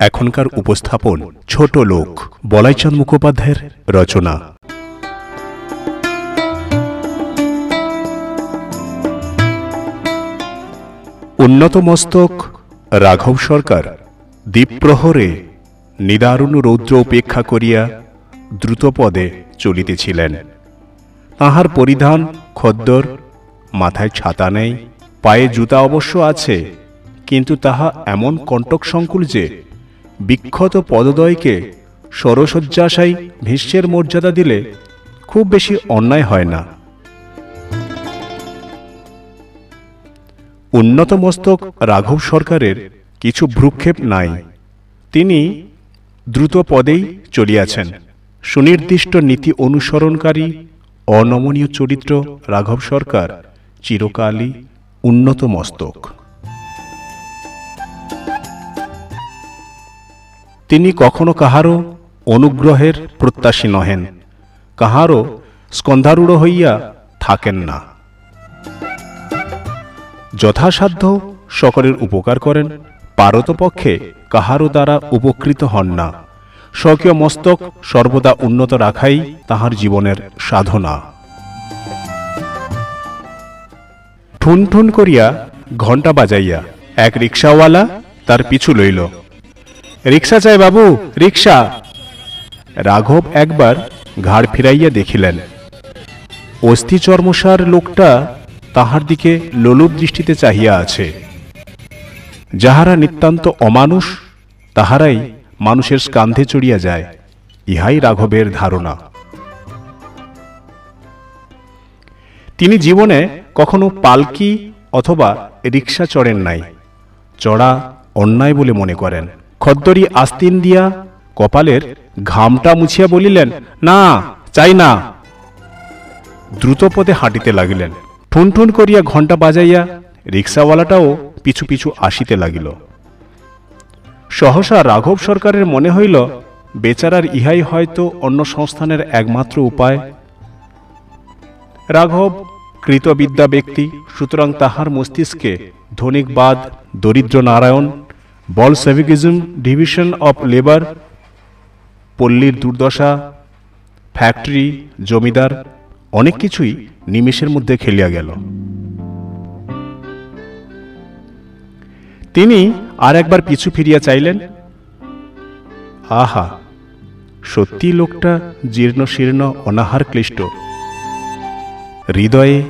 এখনকার উপস্থাপন ছোট লোক, বলাইচাঁদ মুখোপাধ্যায়ের রচনা। উন্নত মস্তক, রাঘব সরকার দ্বীপ্রহরে নিদারুণ রৌদ্র উপেক্ষা করিয়া দ্রুতপদে চলিতেছিলেন। তাহার পরিধান খদ্দর, মাথায় ছাতা নেই, পায়ে জুতা অবশ্য আছে, কিন্তু তাহা এমন কণ্টক সংকুল যে বিক্ষত পদদয়কে সরসজ্জাশায়ী ভীষ্মের মর্যাদা দিলে খুব বেশি অন্যায় হয় না। উন্নত মস্তক রাঘব সরকারের কিছু ভ্রুক্ষেপ নাই। তিনি দ্রুত পদেই চলিয়াছেন। সুনির্দিষ্ট নীতি অনুসরণকারী, অনমনীয় চরিত্র রাঘব সরকার চিরকালই উন্নত মস্তক। তিনি কখনো কাহারও অনুগ্রহের প্রত্যাশী নহেন, কাহারও স্কন্ধারূঢ় হইয়া থাকেন না। যথাসাধ্য সকলের উপকার করেন পারতপক্ষে কাহারও দ্বারা উপকৃত হন না। স্বকীয় মস্তক সর্বদা উন্নত রাখাই তাহার জীবনের সাধনা। ঠুন ঠুন করিয়া ঘণ্টা বাজাইয়া এক রিক্সাওয়ালা তার পিছু লইল। রিক্সা চাই বাবু, রিক্সা। রাঘব একবার ঘাড় ফিরাইয়া দেখিলেন। অস্থি চর্মসার লোকটা তাহার দিকে লোলুপ দৃষ্টিতে চাহিয়া আছে। যাহারা নিতান্ত অমানুষ, তাহারাই মানুষের স্কান্ধে চড়িয়া যায়, ইহাই রাঘবের ধারণা। তিনি জীবনে কখনো পালকি অথবা রিক্সা চড়েন নাই, চড়া অন্যায় বলে মনে করেন। খদ্দরি আস্তিন দিয়া কপালের ঘামটা মুছিয়া বলিলেন, না, চাই না। দ্রুতপদে হাঁটিতে লাগিলেন। ঠুন ঠুন করিয়া ঘণ্টা বাজাইয়া রিক্সাওয়ালাটাও পিছু পিছু আসিতে লাগিল। সহসা রাঘব সরকারের মনে হইল, বেচারার ইহাই হয়তো অন্য সংস্থানের একমাত্র উপায়। রাঘব কৃতবিদ্যা ব্যক্তি, সুতরাং তাহার মস্তিষ্কে ধনিকবাদ দরিদ্র নারায়ণ Bolshevism division of labour, পল্লীর দুর্দশা, ফ্যাক্টরি, জমিদার, অনেক কিছুই নিমেষের মধ্যে খেলিয়া গেল। তিনি আর একবার পিছু ফিরিয়া চাইলেন, আহা সত্যি লোকটা জীর্ণ শীর্ণ অনাহার ক্লিষ্ট। হৃদয়ে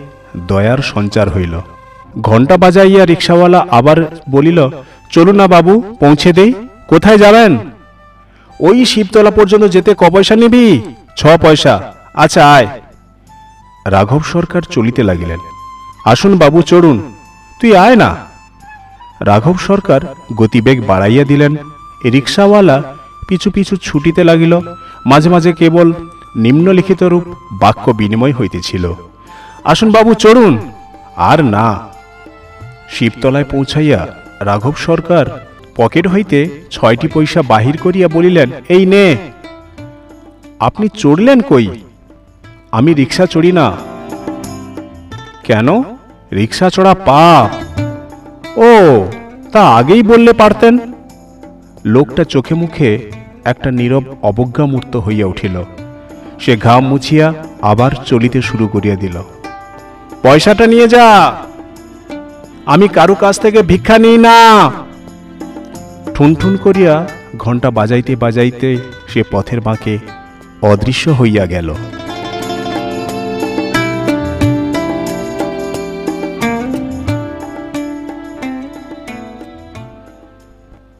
দয়ার সঞ্চার হইল। ঘণ্টা বাজাইয়া রিক্সাওয়ালা আবার বলিল চলুন না বাবু, পৌঁছে দেই। কোথায় যাবেন? ওই শিবতলা পর্যন্ত যেতে ক পয়সা নিবি? ছ পয়সা। আচ্ছা আয়। রাঘব সরকার চলিতে লাগিলেন। আসুন বাবু চড়ুন তুই আয় না। রাঘব সরকার গতিবেগ বাড়াইয়া দিলেন। রিক্সাওয়ালা পিছু পিছু ছুটিতে লাগিল। মাঝে মাঝে কেবল নিম্নলিখিত রূপ বাক্য বিনিময় হইতেছিল। আসুন বাবু চড়ুন আর না। শিবতলায় পৌঁছাইয়া রাঘব সরকার পকেট হইতে ছয়টি পয়সা বাহির করিয়া বলিলেন, এই নে। আপনি চড়লেন কই? আমি রিক্সা চড়ি না। কেন? রিক্সা চড়া পাপ। ও, তা আগেই বললে পারতেন? লোকটা চোখে মুখে একটা নীরব অবজ্ঞামূর্ত হইয়া উঠিল। সে ঘাম মুছিয়া আবার চলিতে শুরু করিয়া দিল। পয়সাটা নিয়ে যা। আমি কারু কাছ থেকে ভিক্ষা নিই না। ঠুনঠুন করিয়া ঘণ্টা বাজাইতে বাজাইতে সে পথের বাঁকে অদৃশ্য হইয়া গেল।